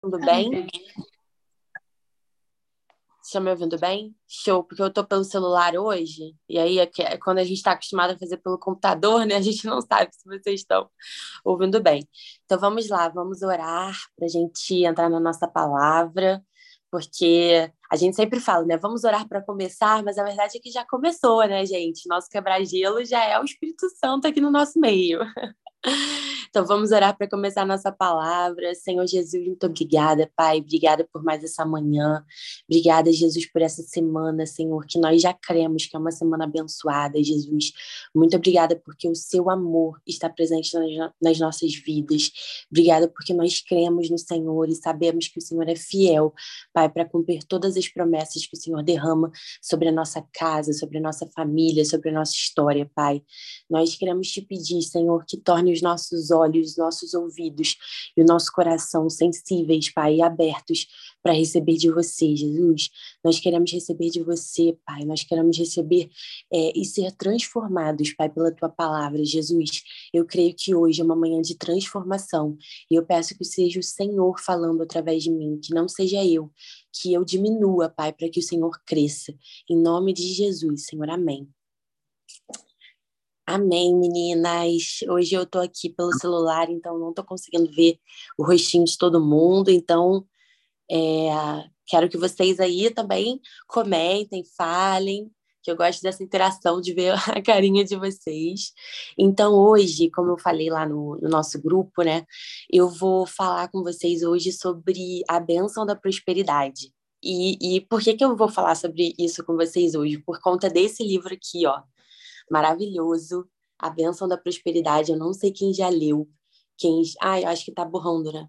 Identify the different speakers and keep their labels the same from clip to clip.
Speaker 1: Tudo bem? Estão me ouvindo bem? Show, porque eu tô pelo celular hoje, e aí é, é quando a gente está acostumado a fazer pelo computador, né? A gente não sabe se vocês estão ouvindo bem. Então vamos lá, vamos orar para a gente entrar na nossa palavra, porque a gente sempre fala, né? Vamos orar para começar, mas a verdade é que já começou, né, gente? Nosso quebra-gelo já é o Espírito Santo aqui no nosso meio. Então vamos orar para começar nossa palavra. Senhor Jesus, muito obrigada, Pai. Obrigada por mais essa manhã. Obrigada, Jesus, por essa semana, Senhor, que nós já cremos que é uma semana abençoada, Jesus. Muito obrigada porque o seu amor está presente nas, nas nossas vidas. Obrigada porque nós cremos no Senhor e sabemos que o Senhor é fiel, Pai, para cumprir todas as promessas que o Senhor derrama sobre a nossa casa, sobre a nossa família, sobre a nossa história, Pai. Nós queremos te pedir, Senhor, que torne os nossos olhos, nossos ouvidos e o nosso coração sensíveis, Pai, abertos para receber de você, Jesus. Nós queremos receber de você, Pai. Nós queremos receber é, e ser transformados, Pai, pela tua palavra, Jesus. Eu creio que hoje é uma manhã de transformação e eu peço que seja o Senhor falando através de mim, que não seja eu, que eu diminua, Pai, para que o Senhor cresça. Em nome de Jesus, Senhor. Amém. Amém, meninas. Hoje eu tô aqui pelo celular, então não tô conseguindo ver o rostinho de todo mundo. Então, é, quero que vocês aí também comentem, falem, que eu gosto dessa interação de ver a carinha de vocês. Então, hoje, como eu falei lá no, no nosso grupo, né, eu vou falar com vocês hoje sobre a bênção da prosperidade. E, e por que, que eu vou falar sobre isso com vocês hoje? Por conta desse livro aqui, ó maravilhoso, A Bênção da Prosperidade. Eu não sei quem já leu. Quem... Ah, eu acho que tá borrando, né?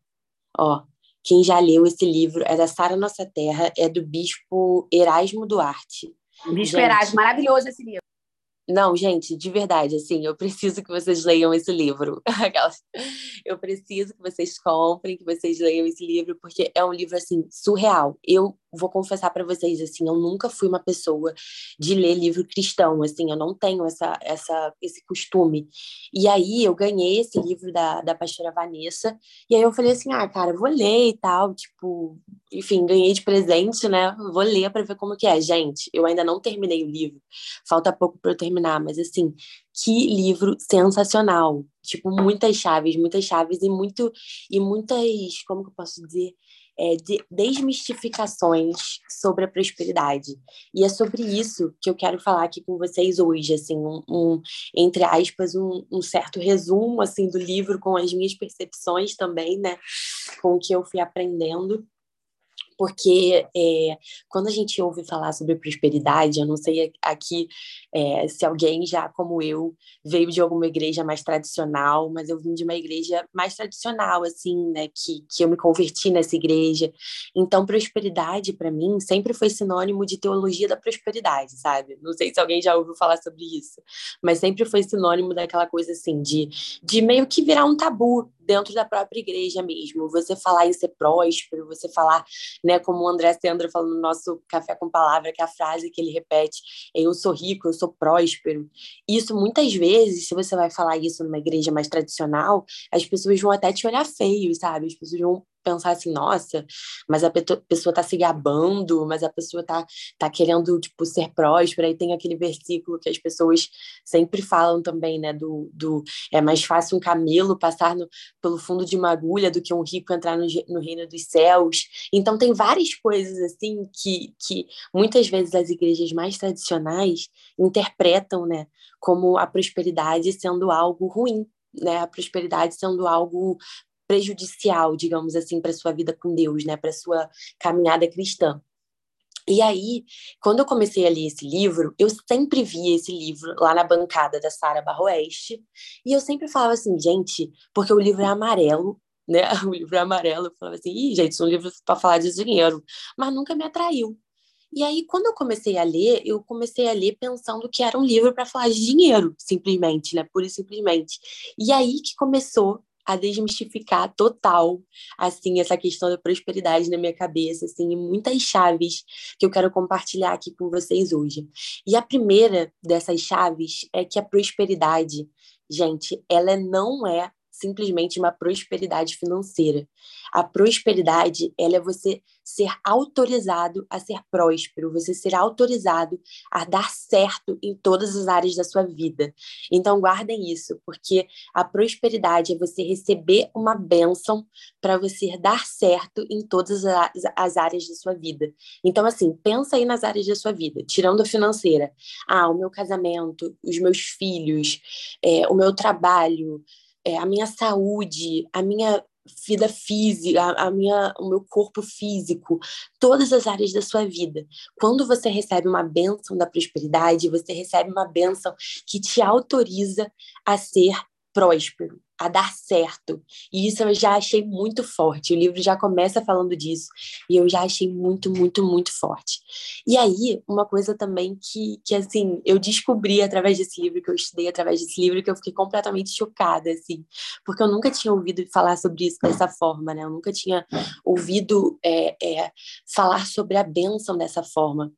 Speaker 1: Ó, quem já leu esse livro é da Sara Nossa Terra, é do bispo Erasmo Duarte.
Speaker 2: Bispo Gente, Erasmo, maravilhoso esse livro.
Speaker 1: Não, gente, de verdade, assim, eu preciso que vocês leiam esse livro. eu preciso que vocês comprem, que vocês leiam esse livro, porque é um livro, assim, surreal. Eu vou confessar para vocês assim, eu nunca fui uma pessoa de ler livro cristão, assim, eu não tenho essa, essa esse costume. E aí eu ganhei esse livro da, da pastora Vanessa, e aí eu falei assim: "Ah, cara, vou ler e tal", tipo, enfim, ganhei de presente, né? Vou ler para ver como que é. Gente, eu ainda não terminei o livro. Falta pouco para eu terminar, mas assim, que livro sensacional. Tipo, muitas chaves, muitas chaves e muito e muitas, como que eu posso dizer? É, de desmistificações sobre a prosperidade. E é sobre isso que eu quero falar aqui com vocês hoje, assim, um, um entre aspas, um, um, certo resumo assim do livro com as minhas percepções também, né, com o que eu fui aprendendo porque é, quando a gente ouve falar sobre prosperidade, eu não sei aqui é, se alguém já, como eu, veio de alguma igreja mais tradicional, mas eu vim de uma igreja mais tradicional, assim, né, que, que eu me converti nessa igreja. Então, prosperidade, para mim, sempre foi sinônimo de teologia da prosperidade, sabe? Não sei se alguém já ouviu falar sobre isso, mas sempre foi sinônimo daquela coisa, assim, de, de meio que virar um tabu dentro da própria igreja mesmo. Você falar em ser próspero, você falar, né, como o André Sandra falou no nosso Café com Palavra, que é a frase que ele repete, eu sou rico, eu sou próspero. Isso, muitas vezes, se você vai falar isso numa igreja mais tradicional, as pessoas vão até te olhar feio, sabe? As pessoas vão pensar assim, nossa, mas a pessoa está se gabando, mas a pessoa está tá querendo, tipo, ser próspera, e tem aquele versículo que as pessoas sempre falam também, né, do, do é mais fácil um camelo passar no, pelo fundo de uma agulha do que um rico entrar no, no reino dos céus, então tem várias coisas, assim, que, que muitas vezes as igrejas mais tradicionais interpretam, né, como a prosperidade sendo algo ruim, né, a prosperidade sendo algo prejudicial, digamos assim, para sua vida com Deus, né, para sua caminhada cristã. E aí, quando eu comecei a ler esse livro, eu sempre via esse livro lá na bancada da Sara Barroeste, e eu sempre falava assim, gente, porque o livro é amarelo, né? O livro é amarelo, eu falava assim, ih, gente, isso é um livro para falar de dinheiro, mas nunca me atraiu. E aí, quando eu comecei a ler, eu comecei a ler pensando que era um livro para falar de dinheiro, simplesmente, né? Pura e simplesmente. E aí que começou a desmistificar total, assim, essa questão da prosperidade na minha cabeça, assim, muitas chaves que eu quero compartilhar aqui com vocês hoje. E a primeira dessas chaves é que a prosperidade, gente, ela não é simplesmente uma prosperidade financeira. A prosperidade, ela é você ser autorizado a ser próspero, você ser autorizado a dar certo em todas as áreas da sua vida. Então guardem isso, porque a prosperidade é você receber uma bênção para você dar certo em todas as áreas da sua vida. Então assim, pensa aí nas áreas da sua vida, tirando a financeira. Ah, o meu casamento, os meus filhos, é, o meu trabalho, é, a minha saúde, a minha vida física, a, a, minha, o meu corpo físico, todas as áreas da sua vida. Quando você recebe uma bênção da prosperidade, você recebe uma bênção que te autoriza a ser próspero, a dar certo. E isso eu já achei muito forte. O livro já começa falando disso e eu já achei muito, muito, muito forte. E aí, uma coisa também que, que assim, eu descobri através desse livro, que eu estudei através desse livro, que eu fiquei completamente chocada, assim, porque eu nunca tinha ouvido falar sobre isso dessa forma, né? Eu nunca tinha ouvido é, é, falar sobre a bênção dessa forma.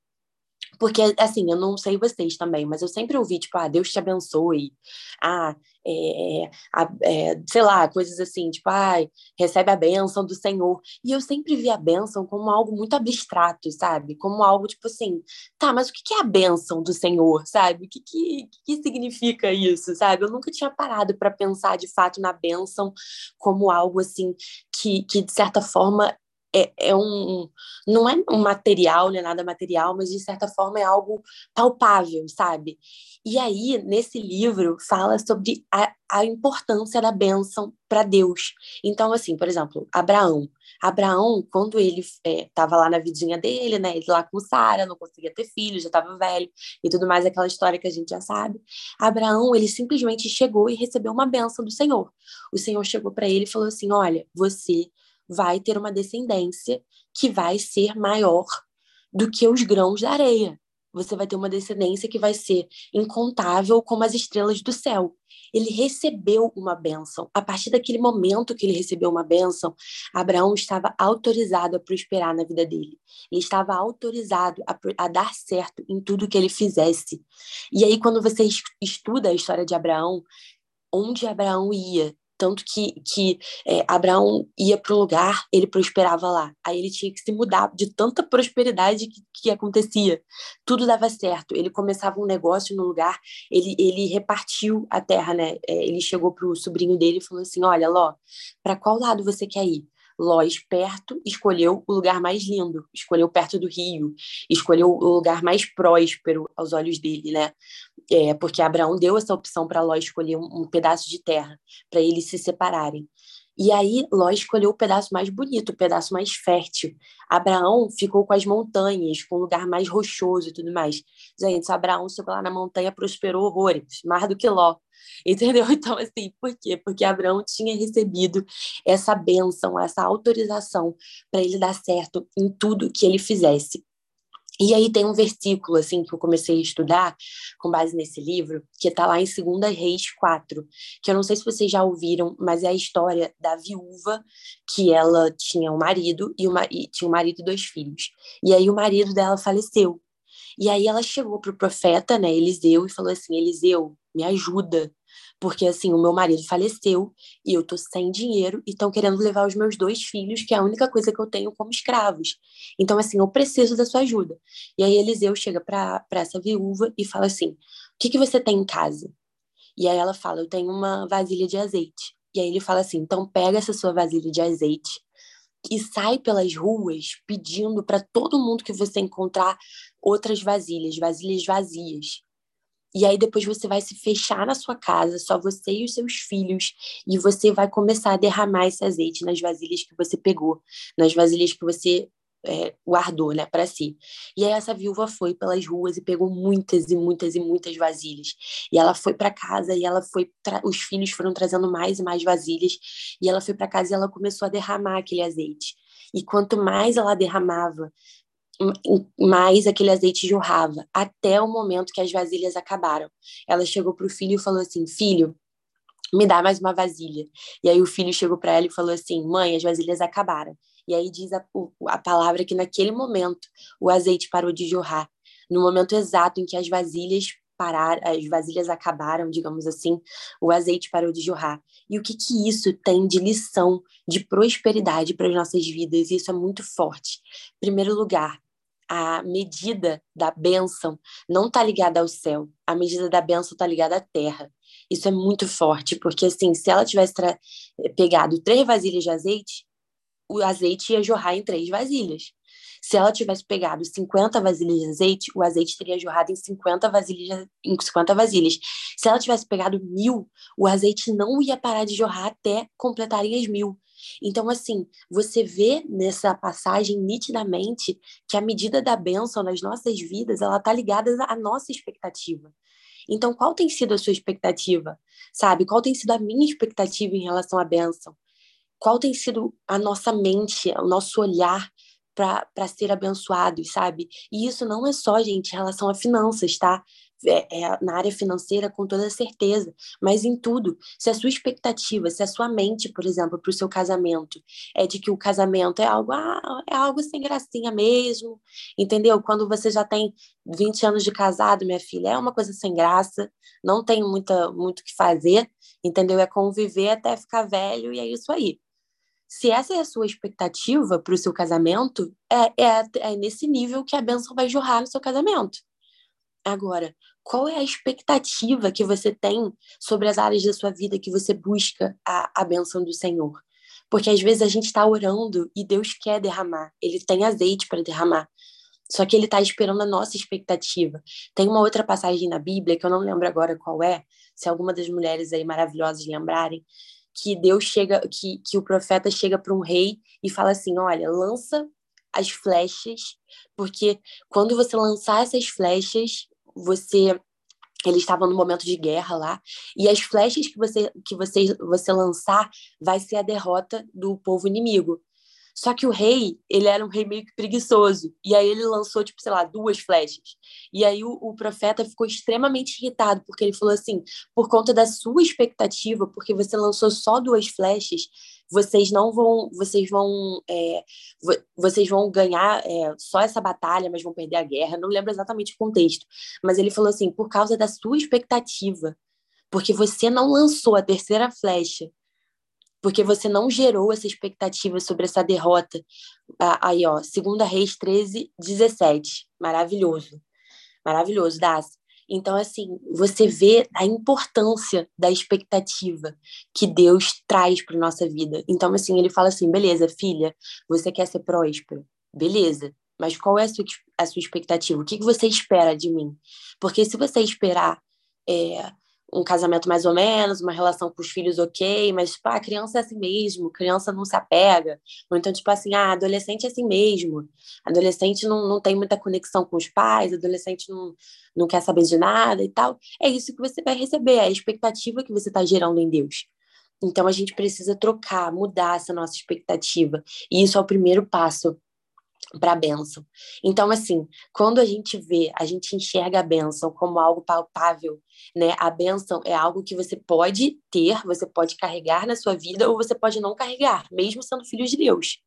Speaker 1: Porque, assim, eu não sei vocês também, mas eu sempre ouvi, tipo, ah, Deus te abençoe. Ah, é, é, sei lá, coisas assim, tipo, ai, recebe a bênção do Senhor. E eu sempre vi a bênção como algo muito abstrato, sabe? Como algo, tipo assim, tá, mas o que é a bênção do Senhor, sabe? O que, que, que significa isso, sabe? Eu nunca tinha parado para pensar, de fato, na bênção como algo, assim, que, que de certa forma, é, é um não é um material, não é nada material, mas de certa forma é algo palpável, sabe? E aí, nesse livro, fala sobre a, a importância da bênção para Deus. Então, assim, por exemplo, Abraão. Abraão, quando ele estava é, lá na vidinha dele, né? Ele lá com Sara, não conseguia ter filho, já estava velho e tudo mais, aquela história que a gente já sabe. Abraão, ele simplesmente chegou e recebeu uma bênção do Senhor. O Senhor chegou para ele e falou assim: Olha, você vai ter uma descendência que vai ser maior do que os grãos da areia. Você vai ter uma descendência que vai ser incontável como as estrelas do céu. Ele recebeu uma bênção. A partir daquele momento que ele recebeu uma bênção, Abraão estava autorizado a prosperar na vida dele. Ele estava autorizado a, a dar certo em tudo que ele fizesse. E aí, quando você estuda a história de Abraão, onde Abraão ia, tanto que, que é, Abraão ia para um lugar, ele prosperava lá. Aí ele tinha que se mudar de tanta prosperidade que, que acontecia. Tudo dava certo. Ele começava um negócio no lugar, ele, ele repartiu a terra, né? É, ele chegou para o sobrinho dele e falou assim: Olha, Ló, para qual lado você quer ir? Ló, esperto, escolheu o lugar mais lindo, escolheu perto do rio, escolheu o lugar mais próspero aos olhos dele, né? É, porque Abraão deu essa opção para Ló escolher um, um pedaço de terra para eles se separarem. E aí Ló escolheu o pedaço mais bonito, o pedaço mais fértil. Abraão ficou com as montanhas, com o lugar mais rochoso e tudo mais. Gente, Abraão chegou lá na montanha, prosperou horrores, mais do que Ló. Entendeu? Então, assim, por quê? Porque Abraão tinha recebido essa bênção, essa autorização para ele dar certo em tudo que ele fizesse. E aí tem um versículo assim que eu comecei a estudar com base nesse livro, que está lá em 2 Reis 4, que eu não sei se vocês já ouviram, mas é a história da viúva que ela tinha um marido e, uma, e tinha um marido e dois filhos. E aí o marido dela faleceu. E aí ela chegou para o profeta, né, Eliseu, e falou assim: Eliseu, me ajuda, porque assim, o meu marido faleceu e eu tô sem dinheiro e estão querendo levar os meus dois filhos, que é a única coisa que eu tenho como escravos. Então, assim, eu preciso da sua ajuda. E aí Eliseu chega para essa viúva e fala assim: O que, que você tem em casa? E aí ela fala: Eu tenho uma vasilha de azeite. E aí ele fala assim: Então pega essa sua vasilha de azeite e sai pelas ruas pedindo para todo mundo que você encontrar outras vasilhas, vasilhas vazias. E aí depois você vai se fechar na sua casa, só você e os seus filhos, e você vai começar a derramar esse azeite nas vasilhas que você pegou, nas vasilhas que você é, guardou, né, para si. E aí essa viúva foi pelas ruas e pegou muitas e muitas e muitas vasilhas. E ela foi para casa e ela foi, os filhos foram trazendo mais e mais vasilhas. E ela foi para casa e ela começou a derramar aquele azeite. E quanto mais ela derramava, mais aquele azeite jorrava, até o momento que as vasilhas acabaram. Ela chegou para o filho e falou assim: Filho, me dá mais uma vasilha. E aí o filho chegou para ela e falou assim: Mãe, as vasilhas acabaram. E aí diz a, a palavra que naquele momento o azeite parou de jorrar, no momento exato em que as vasilhas parar, as vasilhas acabaram, digamos assim, o azeite parou de jorrar. E o que que isso tem de lição de prosperidade para as nossas vidas? Isso é muito forte. Em primeiro lugar, a medida da bênção não está ligada ao céu, a medida da bênção está ligada à terra. Isso é muito forte, porque assim, se ela tivesse pegado três vasilhas de azeite, o azeite ia jorrar em três vasilhas. Se ela tivesse pegado 50 vasilhas de azeite, o azeite teria jorrado em 50 vasilhas, em 50 vasilhas. Se ela tivesse pegado mil, o azeite não ia parar de jorrar até completarem as mil. Então, assim, você vê nessa passagem nitidamente que a medida da bênção nas nossas vidas, ela está ligada à nossa expectativa. Então, qual tem sido a sua expectativa? Sabe? Qual tem sido a minha expectativa em relação à bênção? Qual tem sido a nossa mente, o nosso olhar para ser abençoados, sabe? E isso não é só, gente, em relação a finanças, tá? É, é, na área financeira, com toda certeza, mas em tudo. Se a sua expectativa, se a sua mente, por exemplo, para o seu casamento, é de que o casamento é algo, ah, é algo sem gracinha mesmo, entendeu? Quando você já tem 20 anos de casado, minha filha, é uma coisa sem graça, não tem muita, muito o que fazer, entendeu? É conviver até ficar velho e é isso aí. Se essa é a sua expectativa para o seu casamento, é, é, é nesse nível que a bênção vai jorrar no seu casamento. Agora, qual é a expectativa que você tem sobre as áreas da sua vida que você busca a, a bênção do Senhor? Porque às vezes a gente está orando e Deus quer derramar, ele tem azeite para derramar. Só que ele está esperando a nossa expectativa. Tem uma outra passagem na Bíblia, que eu não lembro agora qual é, se alguma das mulheres aí maravilhosas lembrarem, que Deus chega, que, que o profeta chega para um rei e fala assim: olha, lança as flechas, porque quando você lançar essas flechas, você ele estava no momento de guerra lá, e as flechas que você que você você lançar vai ser a derrota do povo inimigo. Só que o rei, ele era um rei meio que preguiçoso. E aí ele lançou, tipo, sei lá, duas flechas. E aí o, o, profeta ficou extremamente irritado, porque ele falou assim: por conta da sua expectativa, porque você lançou só duas flechas, vocês não vão, vocês vão, é, vocês vão ganhar é, só essa batalha, mas vão perder a guerra. Não lembro exatamente o contexto. Mas ele falou assim: por causa da sua expectativa, porque você não lançou a terceira flecha porque você não gerou essa expectativa sobre essa derrota. Aí, ó, segunda Reis 13, 17. Maravilhoso. Maravilhoso, Das. Então, assim, você vê a importância da expectativa que Deus traz para nossa vida. Então, assim, ele fala assim: beleza, filha, você quer ser próspera? Beleza, mas qual é a sua, a sua expectativa? O que, que você espera de mim? Porque se você esperar é, um casamento mais ou menos, uma relação com os filhos ok, mas, tipo, ah, criança é assim mesmo, criança não se apega. Ou então, tipo assim, ah, adolescente é assim mesmo. Adolescente não, não tem muita conexão com os pais, adolescente não, não quer saber de nada e tal. É isso que você vai receber, é a expectativa que você está gerando em Deus. Então, a gente precisa trocar, mudar essa nossa expectativa. E isso é o primeiro passo para a bênção. Então, assim, quando a gente vê, a gente enxerga a bênção como algo palpável, né? A bênção é algo que você pode ter, você pode carregar na sua vida ou você pode não carregar, mesmo sendo filho de Deus.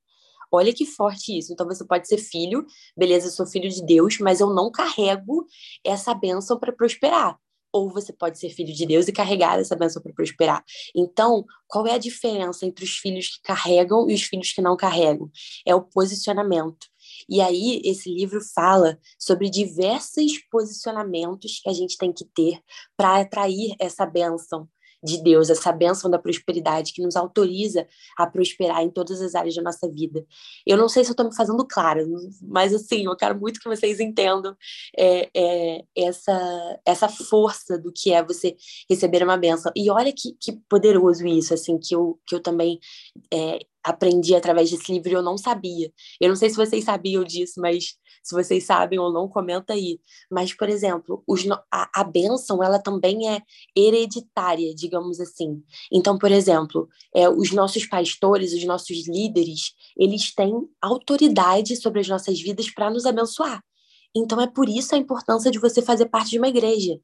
Speaker 1: Olha que forte isso. Então você pode ser filho, beleza, eu sou filho de Deus, mas eu não carrego essa bênção para prosperar ou você pode ser filho de Deus e carregar essa bênção para prosperar. Então, qual é a diferença entre os filhos que carregam e os filhos que não carregam? É o posicionamento. E aí, esse livro fala sobre diversos posicionamentos que a gente tem que ter para atrair essa bênção de Deus, essa bênção da prosperidade que nos autoriza a prosperar em todas as áreas da nossa vida. Eu não sei se eu estou me fazendo clara, mas assim, eu quero muito que vocês entendam é, é, essa, essa força do que é você receber uma bênção. E olha que, que poderoso isso, assim, que eu, que eu também é, aprendi através desse livro e eu não sabia. Eu não sei se vocês sabiam disso, mas se vocês sabem ou não, comenta aí. Mas, por exemplo, os, a, a bênção, ela também é hereditária, digamos assim. Então, por exemplo, é, os nossos pastores, os nossos líderes, eles têm autoridade sobre as nossas vidas para nos abençoar. Então, é por isso a importância de você fazer parte de uma igreja.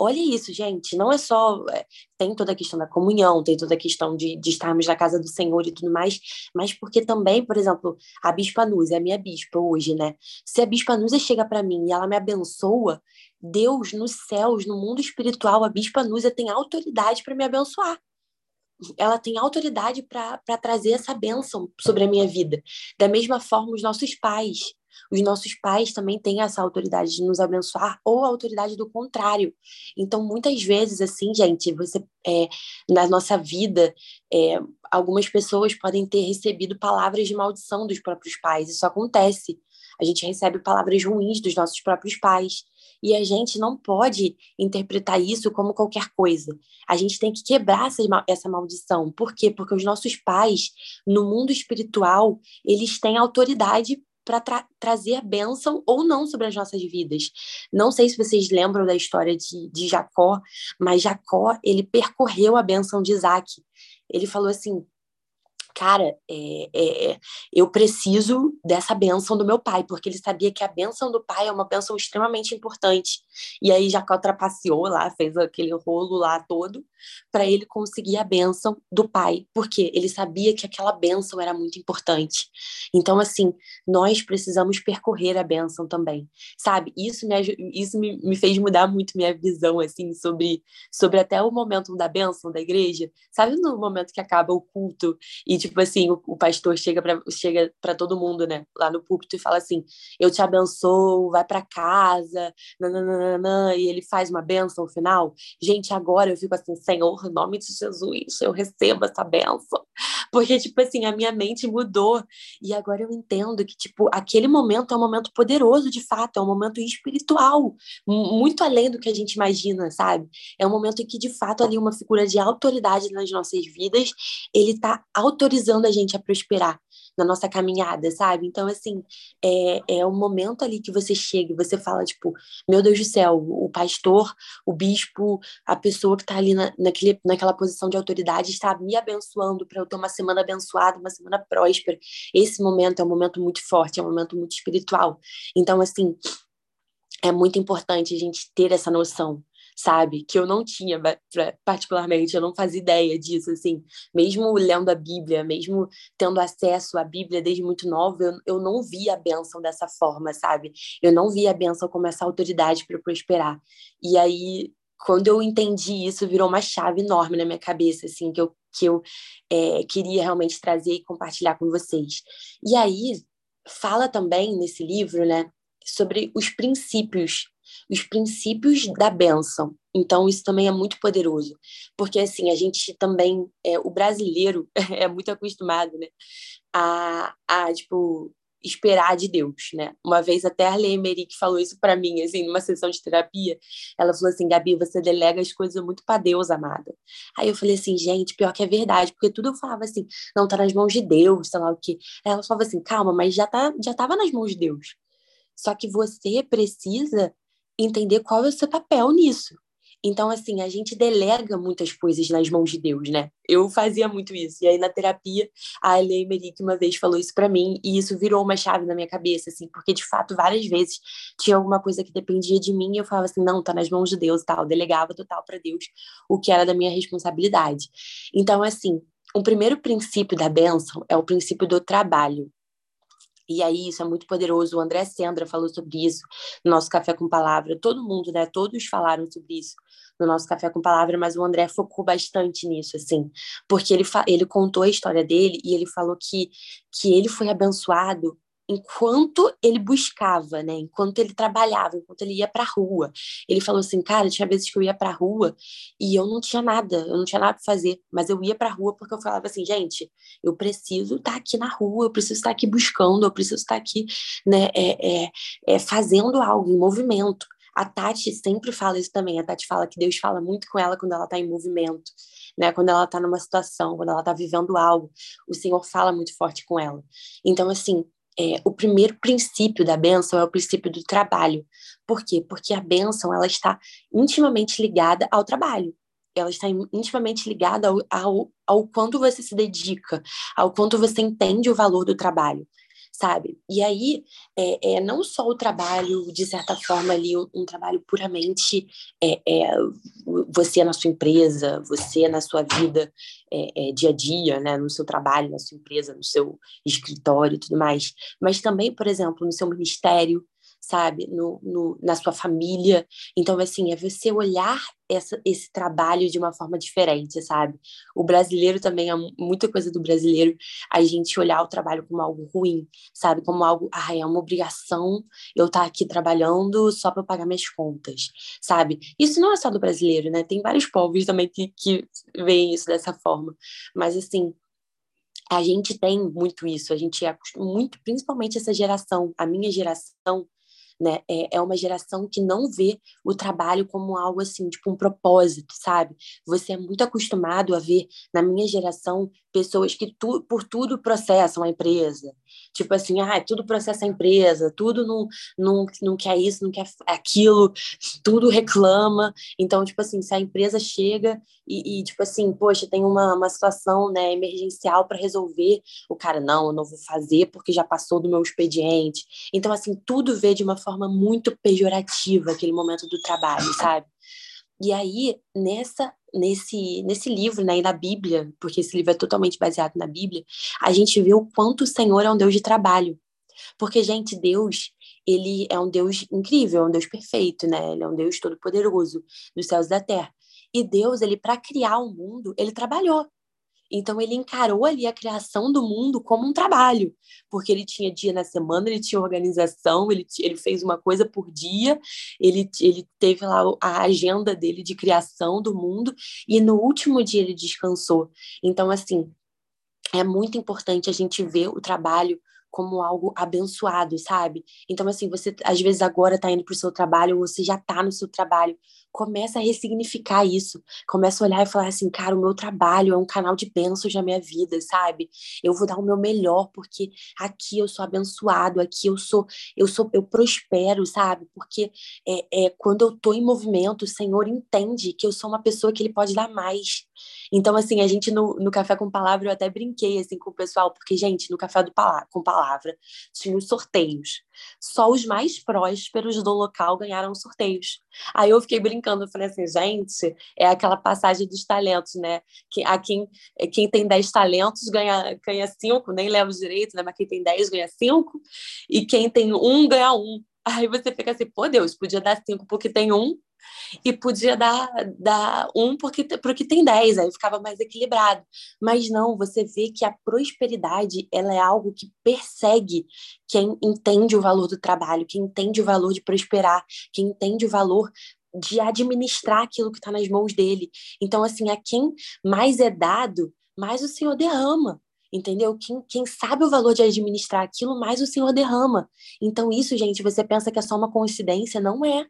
Speaker 1: Olha isso, gente, não é só. É, tem toda a questão da comunhão, tem toda a questão de, de estarmos na casa do Senhor e tudo mais, mas porque também, por exemplo, a Bispa é a minha bispa hoje, né? Se a Bispa Núzia chega para mim e ela me abençoa, Deus nos céus, no mundo espiritual, a Bispa Núzia tem autoridade para me abençoar ela tem autoridade para trazer essa bênção sobre a minha vida. Da mesma forma, os nossos pais. Os nossos pais também têm essa autoridade de nos abençoar ou a autoridade do contrário. Então, muitas vezes, assim, gente, você é, na nossa vida, é, algumas pessoas podem ter recebido palavras de maldição dos próprios pais. Isso acontece. A gente recebe palavras ruins dos nossos próprios pais. E a gente não pode interpretar isso como qualquer coisa. A gente tem que quebrar essa, essa maldição. Por quê? Porque os nossos pais, no mundo espiritual, eles têm autoridade para tra trazer a bênção ou não sobre as nossas vidas. Não sei se vocês lembram da história de, de Jacó, mas Jacó, ele percorreu a bênção de Isaac. Ele falou assim: cara, é, é, eu preciso dessa benção do meu pai, porque ele sabia que a benção do pai é uma benção extremamente importante. E aí Jacó trapaceou lá, fez aquele rolo lá todo, para ele conseguir a benção do pai, porque ele sabia que aquela benção era muito importante. Então, assim, nós precisamos percorrer a benção também, sabe? Isso me, isso me, me fez mudar muito minha visão, assim, sobre, sobre até o momento da benção da igreja. Sabe no momento que acaba o culto e, tipo assim, o, o pastor chega para chega todo mundo, né, lá no púlpito e fala assim: Eu te abençoo, vai para casa, nananana, e ele faz uma benção no final. Gente, agora eu fico assim, Senhor, em nome de Jesus, eu recebo essa benção. Porque, tipo assim, a minha mente mudou. E agora eu entendo que, tipo, aquele momento é um momento poderoso, de fato, é um momento espiritual, muito além do que a gente imagina, sabe? É um momento em que, de fato, ali uma figura de autoridade nas nossas vidas, ele tá autorizando a gente a prosperar na nossa caminhada, sabe? Então, assim, é, é um momento ali que você chega e você fala, tipo, meu Deus do céu, o pastor, o bispo, a pessoa que está ali na, naquele, naquela posição de autoridade está me abençoando para eu ter uma semana abençoada, uma semana próspera. Esse momento é um momento muito forte, é um momento muito espiritual. Então, assim, é muito importante a gente ter essa noção sabe? Que eu não tinha, particularmente, eu não fazia ideia disso, assim. Mesmo lendo a Bíblia, mesmo tendo acesso à Bíblia desde muito nova, eu, eu não via a bênção dessa forma, sabe? Eu não via a bênção como essa autoridade para prosperar. E aí, quando eu entendi isso, virou uma chave enorme na minha cabeça, assim, que eu, que eu é, queria realmente trazer e compartilhar com vocês. E aí, fala também nesse livro, né, sobre os princípios os princípios da bênção. Então, isso também é muito poderoso, porque assim, a gente também, é, o brasileiro é muito acostumado, né, a, a, tipo, esperar de Deus, né? Uma vez até a Arlene Emerick falou isso para mim, assim, numa sessão de terapia, ela falou assim, Gabi, você delega as coisas muito para Deus, amada. Aí eu falei assim, gente, pior que é verdade, porque tudo eu falava assim, não, tá nas mãos de Deus, sei lá o quê. Aí ela falava assim, calma, mas já, tá, já tava nas mãos de Deus. Só que você precisa entender qual é o seu papel nisso. Então, assim, a gente delega muitas coisas nas mãos de Deus, né? Eu fazia muito isso. E aí, na terapia, a Elaine Merick uma vez falou isso para mim, e isso virou uma chave na minha cabeça, assim, porque de fato, várias vezes tinha alguma coisa que dependia de mim, e eu falava assim: não, tá nas mãos de Deus e tal. Eu delegava total para Deus o que era da minha responsabilidade. Então, assim, o primeiro princípio da bênção é o princípio do trabalho. E aí, isso é muito poderoso. O André Sendra falou sobre isso no nosso Café com Palavra. Todo mundo, né? Todos falaram sobre isso no nosso Café com Palavra, mas o André focou bastante nisso, assim. Porque ele, ele contou a história dele e ele falou que, que ele foi abençoado enquanto ele buscava, né? Enquanto ele trabalhava, enquanto ele ia para a rua. Ele falou assim, cara, tinha vezes que eu ia para a rua e eu não tinha nada, eu não tinha nada para fazer, mas eu ia para a rua porque eu falava assim, gente, eu preciso estar tá aqui na rua, eu preciso estar tá aqui buscando, eu preciso estar tá aqui, né, é, é, é, fazendo algo em movimento. A Tati sempre fala isso também. A Tati fala que Deus fala muito com ela quando ela está em movimento, né? Quando ela está numa situação, quando ela está vivendo algo, o Senhor fala muito forte com ela. Então, assim, é, o primeiro princípio da bênção é o princípio do trabalho. Por quê? Porque a bênção ela está intimamente ligada ao trabalho. Ela está intimamente ligada ao, ao, ao quanto você se dedica, ao quanto você entende o valor do trabalho. Sabe? E aí, é, é não só o trabalho, de certa forma, ali, um, um trabalho puramente é, é, você na sua empresa, você na sua vida é, é, dia a dia, né? no seu trabalho, na sua empresa, no seu escritório e tudo mais, mas também, por exemplo, no seu ministério, sabe? No, no, na sua família. Então, assim, é você olhar essa, esse trabalho de uma forma diferente, sabe? O brasileiro também é muita coisa do brasileiro a gente olhar o trabalho como algo ruim, sabe? Como algo, ah, é uma obrigação eu estar tá aqui trabalhando só para pagar minhas contas, sabe? Isso não é só do brasileiro, né? Tem vários povos também que, que veem isso dessa forma. Mas, assim, a gente tem muito isso, a gente é muito, principalmente essa geração, a minha geração, né? É, é uma geração que não vê o trabalho como algo assim, tipo um propósito, sabe? Você é muito acostumado a ver, na minha geração, pessoas que tu, por tudo processam a empresa. Tipo assim, ah, tudo processa a empresa, tudo não, não, não quer isso, não quer aquilo, tudo reclama. Então, tipo assim, se a empresa chega e, e tipo assim, poxa, tem uma, uma situação né, emergencial para resolver, o cara, não, eu não vou fazer porque já passou do meu expediente. Então, assim, tudo vê de uma forma muito pejorativa aquele momento do trabalho, sabe? E aí, nessa, nesse, nesse livro, né, e na Bíblia, porque esse livro é totalmente baseado na Bíblia, a gente vê o quanto o Senhor é um Deus de trabalho. Porque, gente, Deus, ele é um Deus incrível, é um Deus perfeito, né? Ele é um Deus todo-poderoso dos céus e da terra. E Deus, ele para criar o mundo, ele trabalhou. Então ele encarou ali a criação do mundo como um trabalho, porque ele tinha dia na semana, ele tinha organização, ele, ele fez uma coisa por dia, ele, ele teve lá a agenda dele de criação do mundo, e no último dia ele descansou. Então, assim, é muito importante a gente ver o trabalho como algo abençoado, sabe? Então, assim, você às vezes agora está indo para o seu trabalho, ou você já está no seu trabalho, começa a ressignificar isso, começa a olhar e falar assim, cara, o meu trabalho é um canal de bênçãos na minha vida, sabe? Eu vou dar o meu melhor porque aqui eu sou abençoado, aqui eu sou, eu sou, eu prospero, sabe? Porque é, é quando eu tô em movimento, o Senhor entende que eu sou uma pessoa que Ele pode dar mais. Então, assim, a gente no, no Café com Palavra, eu até brinquei, assim, com o pessoal, porque, gente, no Café do com Palavra, tinha os sorteios. Só os mais prósperos do local ganharam sorteios. Aí eu fiquei brincando, eu falei assim, gente, é aquela passagem dos talentos, né? Que, a quem, quem tem 10 talentos ganha, ganha 5, nem leva direito, né? Mas quem tem 10 ganha 5, e quem tem um ganha um. Aí você fica assim, pô, Deus, podia dar 5 porque tem um, e podia dar, dar um porque, porque tem dez, aí ficava mais equilibrado. Mas não, você vê que a prosperidade ela é algo que persegue quem entende o valor do trabalho, quem entende o valor de prosperar, quem entende o valor de administrar aquilo que está nas mãos dele. Então, assim, a quem mais é dado, mais o Senhor derrama entendeu? Quem, quem sabe o valor de administrar aquilo, mais o Senhor derrama. Então, isso, gente, você pensa que é só uma coincidência? Não é.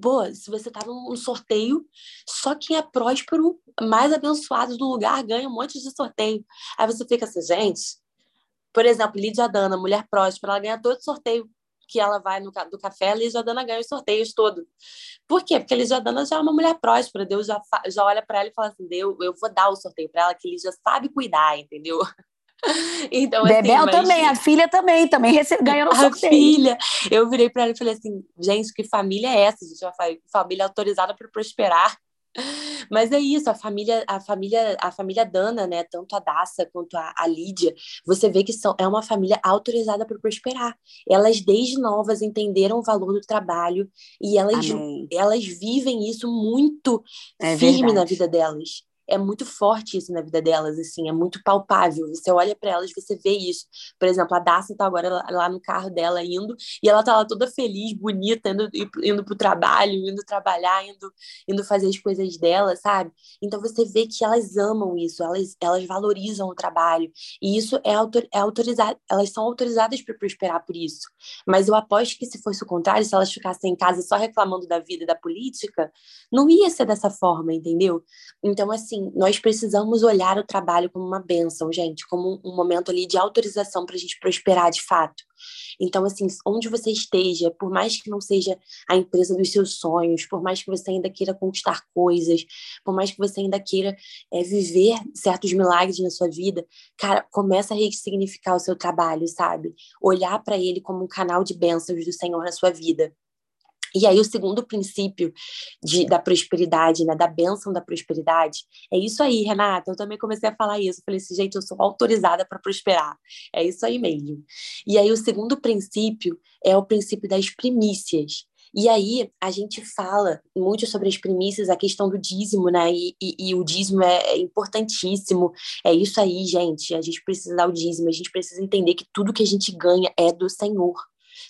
Speaker 1: Pô, se você tá num sorteio, só quem é próspero, mais abençoado do lugar, ganha um monte de sorteio. Aí você fica assim, gente. Por exemplo, Lídia Dana, mulher próspera, ela ganha todo sorteio que ela vai no do café, a Lídia Dana ganha os sorteios todos. Por quê? Porque a Lídia Dana já é uma mulher próspera, Deus já, já olha para ela e fala assim: Deus, eu vou dar o sorteio para ela, que Lídia sabe cuidar, entendeu?
Speaker 3: Então, assim, Bebel mas... também, a filha também, também recebe, ganhou no sorteio.
Speaker 1: A filha, eu virei para ela e falei assim, gente, que família é essa? Gente uma família autorizada para prosperar. Mas é isso, a família, a família, a família Dana, né, tanto a Daça quanto a, a Lídia, você vê que são, é uma família autorizada para prosperar. Elas desde novas entenderam o valor do trabalho e elas, elas vivem isso muito é firme verdade. na vida delas é muito forte isso na vida delas, assim, é muito palpável. Você olha para elas, você vê isso. Por exemplo, a Dacia tá agora lá, lá, no carro dela indo, e ela tá lá toda feliz, bonita, indo, indo pro trabalho, indo trabalhar, indo, indo fazer as coisas dela, sabe? Então você vê que elas amam isso, elas, elas valorizam o trabalho, e isso é, autor, é autorizado, elas são autorizadas para prosperar por isso. Mas eu aposto que se fosse o contrário, se elas ficassem em casa só reclamando da vida e da política, não ia ser dessa forma, entendeu? Então, assim, assim, nós precisamos olhar o trabalho como uma benção, gente, como um momento ali de autorização para a gente prosperar de fato. Então, assim, onde você esteja, por mais que não seja a empresa dos seus sonhos, por mais que você ainda queira conquistar coisas, por mais que você ainda queira é, viver certos milagres na sua vida, cara, começa a ressignificar o seu trabalho, sabe? Olhar para ele como um canal de bênçãos do Senhor na sua vida. E aí, o segundo princípio de, da prosperidade, né, da bênção da prosperidade, é isso aí, Renata. Eu também comecei a falar isso. falei assim, gente, eu sou autorizada para prosperar. É isso aí mesmo. E aí, o segundo princípio é o princípio das primícias. E aí, a gente fala muito sobre as primícias, a questão do dízimo, né? E, e, e o dízimo é, é, importantíssimo. É isso aí, gente. A gente precisa dar o dízimo, a gente precisa entender que tudo que a gente ganha é do Senhor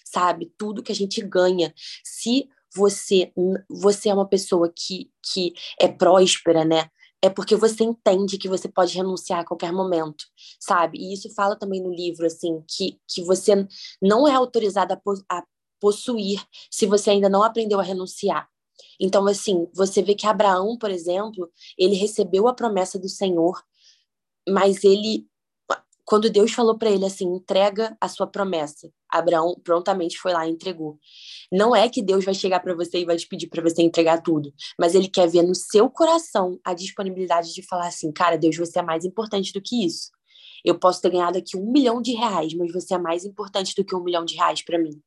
Speaker 1: sabe? Tudo que a gente ganha. Se você você é uma pessoa que, que é próspera, né? É porque você entende que você pode renunciar a qualquer momento, sabe? E isso fala também no livro, assim, que, que você não é autorizada a, a possuir se você ainda não aprendeu a renunciar. Então, assim, você vê que Abraão, por exemplo, ele recebeu a promessa do Senhor, mas ele quando Deus falou para ele assim, entrega a sua promessa, Abraão prontamente foi lá e entregou. Não é que Deus vai chegar para você e vai te pedir para você entregar tudo, mas ele quer ver no seu coração a disponibilidade de falar assim, cara, Deus, você é mais importante do que isso. Eu posso ter ganhado aqui um milhão de reais, mas você é mais importante do que um milhão de reais para mim.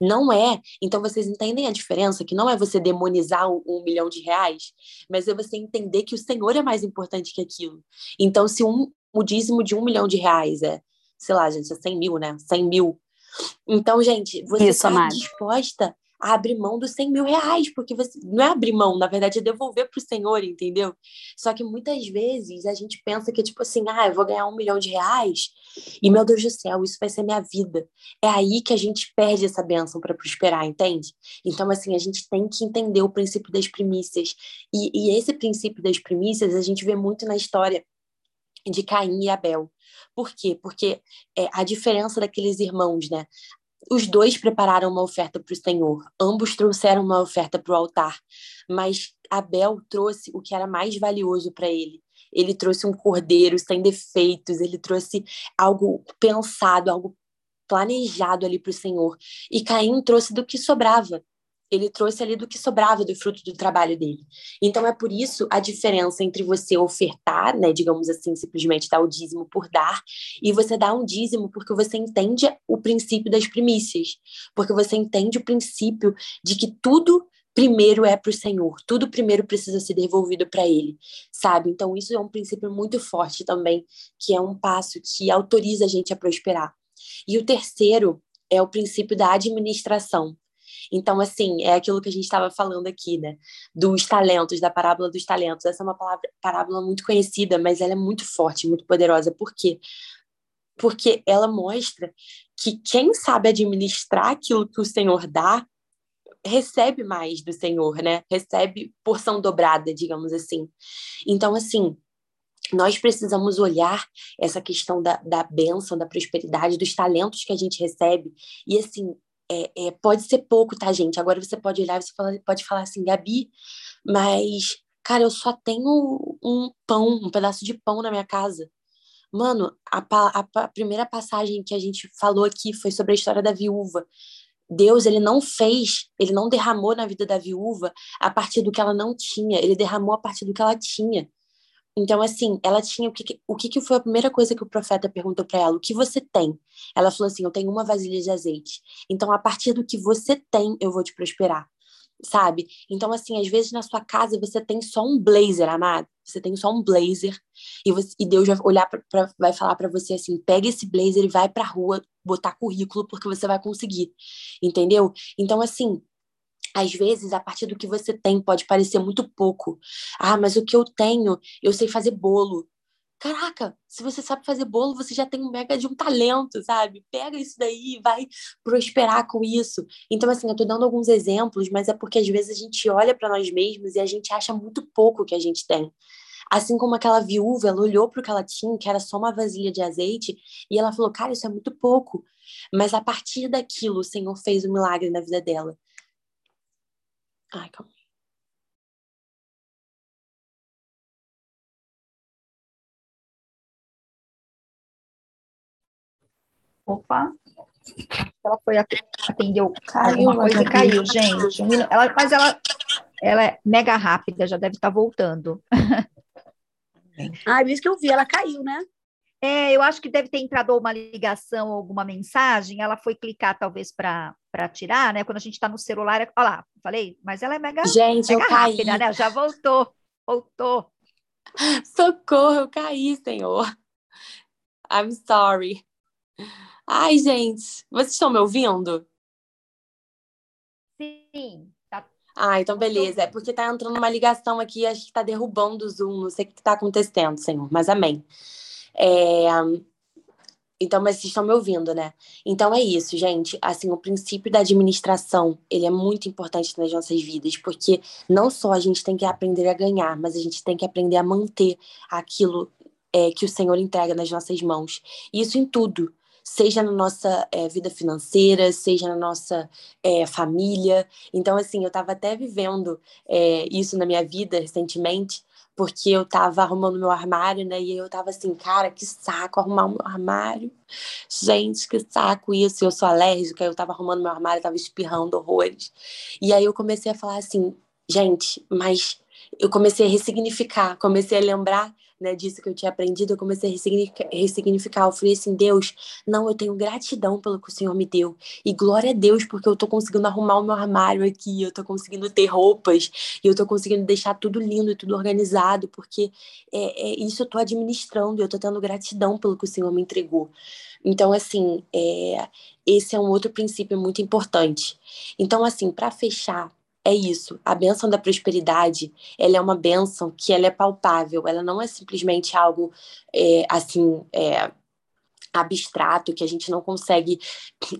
Speaker 1: Não é. Então vocês entendem a diferença? Que não é você demonizar um, milhão de reais, mas é você entender que o Senhor é mais importante que aquilo. Então, se um, o dízimo de um milhão de reais é, sei lá, gente, é 100 mil, né? 100 mil. Então, gente, você está disposta a abrir mão dos 100 mil reais, porque você não é abrir mão, na verdade é devolver para o Senhor, entendeu? Só que muitas vezes a gente pensa que, tipo assim, ah, eu vou ganhar um milhão de reais e, meu Deus do céu, isso vai ser minha vida. É aí que a gente perde essa bênção para prosperar, entende? Então, assim, a gente tem que entender o princípio das primícias. E, e esse princípio das primícias a gente vê muito na história de Caim e Abel. Por quê? Porque é, a diferença daqueles irmãos, né? Os dois prepararam uma oferta para o Senhor, ambos trouxeram uma oferta para o altar, mas Abel trouxe o que era mais valioso para ele. Ele trouxe um cordeiro sem defeitos, ele trouxe algo pensado, algo planejado ali para o Senhor. E Caim trouxe do que sobrava ele trouxe ali do que sobrava do fruto do trabalho dele. Então é por isso a diferença entre você ofertar, né, digamos assim, simplesmente dar o dízimo por dar, e você dar um dízimo porque você entende o princípio das primícias, porque você entende o princípio de que tudo primeiro é para o Senhor, tudo primeiro precisa ser devolvido para Ele, sabe? Então isso é um princípio muito forte também, que é um passo que autoriza a gente a prosperar. E o terceiro é o princípio da administração. Então, assim, é aquilo que a gente estava falando aqui, né? Dos talentos, da parábola dos talentos. Essa é uma palavra, parábola muito conhecida, mas ela é muito forte, muito poderosa. Por quê? Porque ela mostra que quem sabe administrar aquilo que o Senhor dá, recebe mais do Senhor, né? Recebe porção dobrada, digamos assim. Então, assim, nós precisamos olhar essa questão da, da bênção, da prosperidade, dos talentos que a gente recebe, e assim, é, é, pode ser pouco, tá, gente? Agora você pode olhar e você pode falar assim, Gabi, mas, cara, eu só tenho um pão, um pedaço de pão na minha casa. Mano, a, a, a primeira passagem que a gente falou aqui foi sobre a história da viúva. Deus, ele não fez, ele não derramou na vida da viúva a partir do que ela não tinha, ele derramou a partir do que ela tinha. Então, assim, ela tinha o que, o que, foi a primeira coisa que o profeta perguntou para ela? O que você tem? Ela falou assim: Eu tenho uma vasilha de azeite. Então, a partir do que você tem, eu vou te prosperar. Sabe? Então, assim, às vezes na sua casa você tem só um blazer, amado. Você tem só um blazer. E, você, e Deus vai olhar pra, pra vai falar para você assim: pega esse blazer e vai pra rua botar currículo, porque você vai conseguir. Entendeu? Então, assim, às vezes, a partir do que você tem, pode parecer muito pouco. Ah, mas o que eu tenho, eu sei fazer bolo. Caraca, se você sabe fazer bolo, você já tem um mega de um talento, sabe? Pega isso daí e vai prosperar com isso. Então, assim, eu tô dando alguns exemplos, mas é porque às vezes a gente olha para nós mesmos e a gente acha muito pouco que a gente tem. Assim como aquela viúva, ela olhou para o que ela tinha, que era só uma vasilha de azeite, e ela falou: Cara, isso é muito pouco. Mas a partir daquilo, o Senhor fez um milagre na vida dela. Ai, calma.
Speaker 2: Opa.
Speaker 4: Ela foi atender caiu, alguma coisa caiu, gente. Um ela, mas ela, ela é mega rápida, já deve estar tá voltando.
Speaker 3: Ah, isso que eu vi, ela caiu, né?
Speaker 4: É, eu acho que deve ter entrado uma ligação ou alguma mensagem, ela foi clicar talvez para tirar, né? Quando a gente está no celular, é, olha lá, falei, mas ela é mega,
Speaker 1: gente,
Speaker 4: mega
Speaker 1: eu
Speaker 4: rápida,
Speaker 1: caí.
Speaker 4: né? Já voltou, voltou.
Speaker 1: Socorro, eu caí, senhor. I'm sorry. Ai, gente, vocês estão me ouvindo?
Speaker 4: Sim.
Speaker 1: Tá... Ah, então beleza. É porque tá entrando uma ligação aqui, acho que tá derrubando o Zoom, não sei o que tá acontecendo, Senhor, mas amém. É... Então, mas vocês estão me ouvindo, né? Então é isso, gente. Assim, o princípio da administração, ele é muito importante nas nossas vidas, porque não só a gente tem que aprender a ganhar, mas a gente tem que aprender a manter aquilo é, que o Senhor entrega nas nossas mãos. Isso em tudo seja na nossa é, vida financeira, seja na nossa é, família. Então, assim, eu estava até vivendo é, isso na minha vida recentemente, porque eu estava arrumando meu armário, né? E eu estava assim, cara, que saco arrumar meu armário. Gente, que saco isso. Eu sou alérgica, eu estava arrumando meu armário, estava espirrando horrores. E aí eu comecei a falar assim, gente, mas eu comecei a ressignificar, comecei a lembrar né, disso que eu tinha aprendido, eu comecei a ressignificar, ressignificar. Eu falei assim, Deus, não, eu tenho gratidão pelo que o Senhor me deu. E glória a Deus, porque eu tô conseguindo arrumar o meu armário aqui, eu tô conseguindo ter roupas, e eu tô conseguindo deixar tudo lindo e tudo organizado, porque é, é isso eu tô administrando, eu tô tendo gratidão pelo que o Senhor me entregou. Então, assim, é, esse é um outro princípio muito importante. Então, assim, para fechar, é isso. A benção da prosperidade, ela é uma benção que ela é palpável. Ela não é simplesmente algo é, assim é, abstrato que a gente não consegue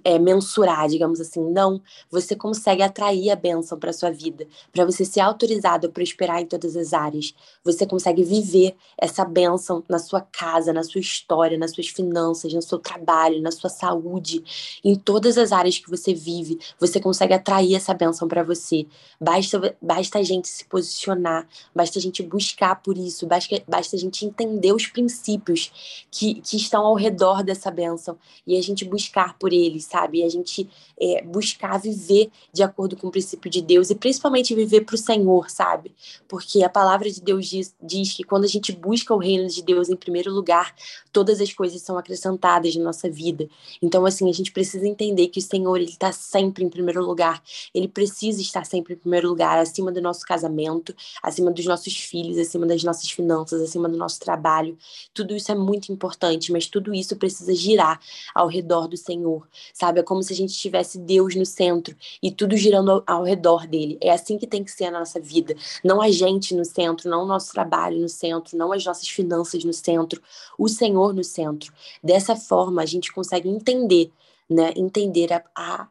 Speaker 1: é, mensurar, digamos assim. Não, você consegue atrair a bênção para sua vida, para você ser autorizado a prosperar em todas as áreas. Você consegue viver essa bênção na sua casa, na sua história, nas suas finanças, no seu trabalho, na sua saúde, em todas as áreas que você vive. Você consegue atrair essa bênção para você. Basta, basta a gente se posicionar, basta a gente buscar por isso, basta, basta a gente entender os princípios que, que estão ao redor dessa bênção e a gente buscar por eles, sabe? E a gente é, buscar viver de acordo com o princípio de Deus e principalmente viver para o Senhor, sabe? Porque a palavra de Deus diz, diz que quando a gente busca o reino de Deus em primeiro lugar, todas as coisas são acrescentadas na nossa vida. Então, assim, a gente precisa entender que o Senhor, ele está sempre em primeiro lugar. Ele precisa estar sempre em primeiro lugar, acima do nosso casamento, acima dos nossos filhos, acima das nossas finanças, acima do nosso trabalho. Tudo isso é muito importante, mas tudo isso precisa precisa girar ao redor do Senhor, sabe? É como se a gente tivesse Deus no centro e tudo girando ao, ao redor dele. É assim que tem que ser a nossa vida. Não a gente no centro, não o nosso trabalho no centro, não as nossas finanças no centro, o Senhor no centro. Dessa forma, a gente consegue entender, né? Entender a, a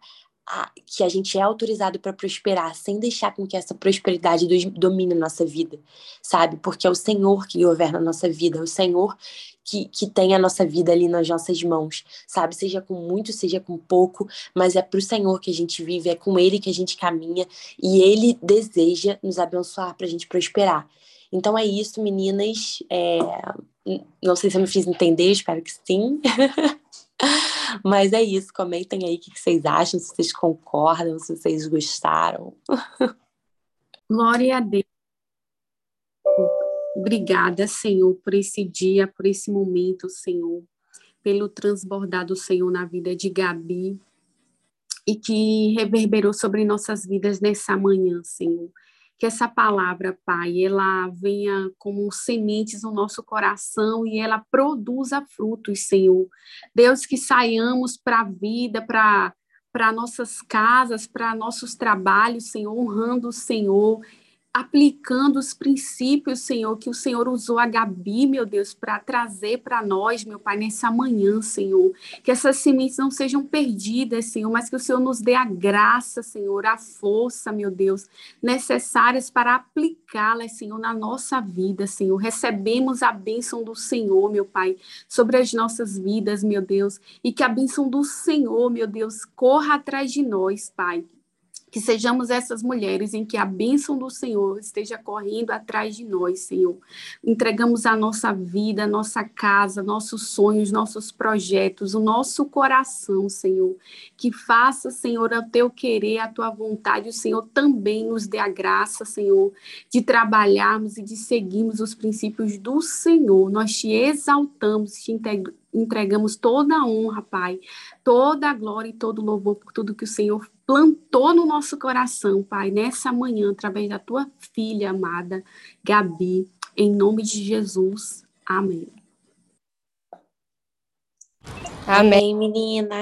Speaker 1: que a gente é autorizado para prosperar, sem deixar com que essa prosperidade domine a nossa vida, sabe? Porque é o Senhor que governa a nossa vida, é o Senhor que, que tem a nossa vida ali nas nossas mãos, sabe? Seja com muito, seja com pouco, mas é para o Senhor que a gente vive, é com Ele que a gente caminha e Ele deseja nos abençoar para a gente prosperar. Então é isso, meninas. É... Não sei se eu me fiz entender, espero que sim. Mas é isso, comentem aí o que vocês acham, se vocês concordam, se vocês gostaram.
Speaker 2: Glória a Deus. Obrigada, Senhor, por esse dia, por esse momento, Senhor, pelo transbordar do Senhor na vida de Gabi e que reverberou sobre nossas vidas nessa manhã, Senhor. Que essa palavra, Pai, ela venha como sementes no nosso coração e ela produza frutos, Senhor. Deus, que saiamos para a vida, para para nossas casas, para nossos trabalhos, Senhor, honrando o Senhor aplicando os princípios, Senhor, que o Senhor usou a Gabi, meu Deus, para trazer para nós, meu Pai, nessa manhã, Senhor. Que essas sementes não sejam perdidas, Senhor, mas que o Senhor nos dê a graça, Senhor, a força, meu Deus, necessárias para aplicá-las, Senhor, na nossa vida, Senhor. Recebemos a bênção do Senhor, meu Pai, sobre as nossas vidas, meu Deus, e que a bênção do Senhor, meu Deus, corra atrás de nós, Pai Que sejamos essas mulheres em que a bênção do Senhor esteja correndo atrás de nós, Senhor. Entregamos a nossa vida, nossa casa, nossos sonhos, nossos projetos, o nosso coração, Senhor. Que faça, Senhor, o teu querer, a tua vontade. O Senhor também nos dê a graça, Senhor, de trabalharmos e de seguirmos os princípios do Senhor. Nós te exaltamos, te entregamos toda a honra, Pai, toda a glória e todo o louvor por tudo que o Senhor plantou no nosso coração, Pai, nessa manhã, através da tua filha amada, Gabi, em nome de Jesus. Amém.
Speaker 1: Amém, meninas.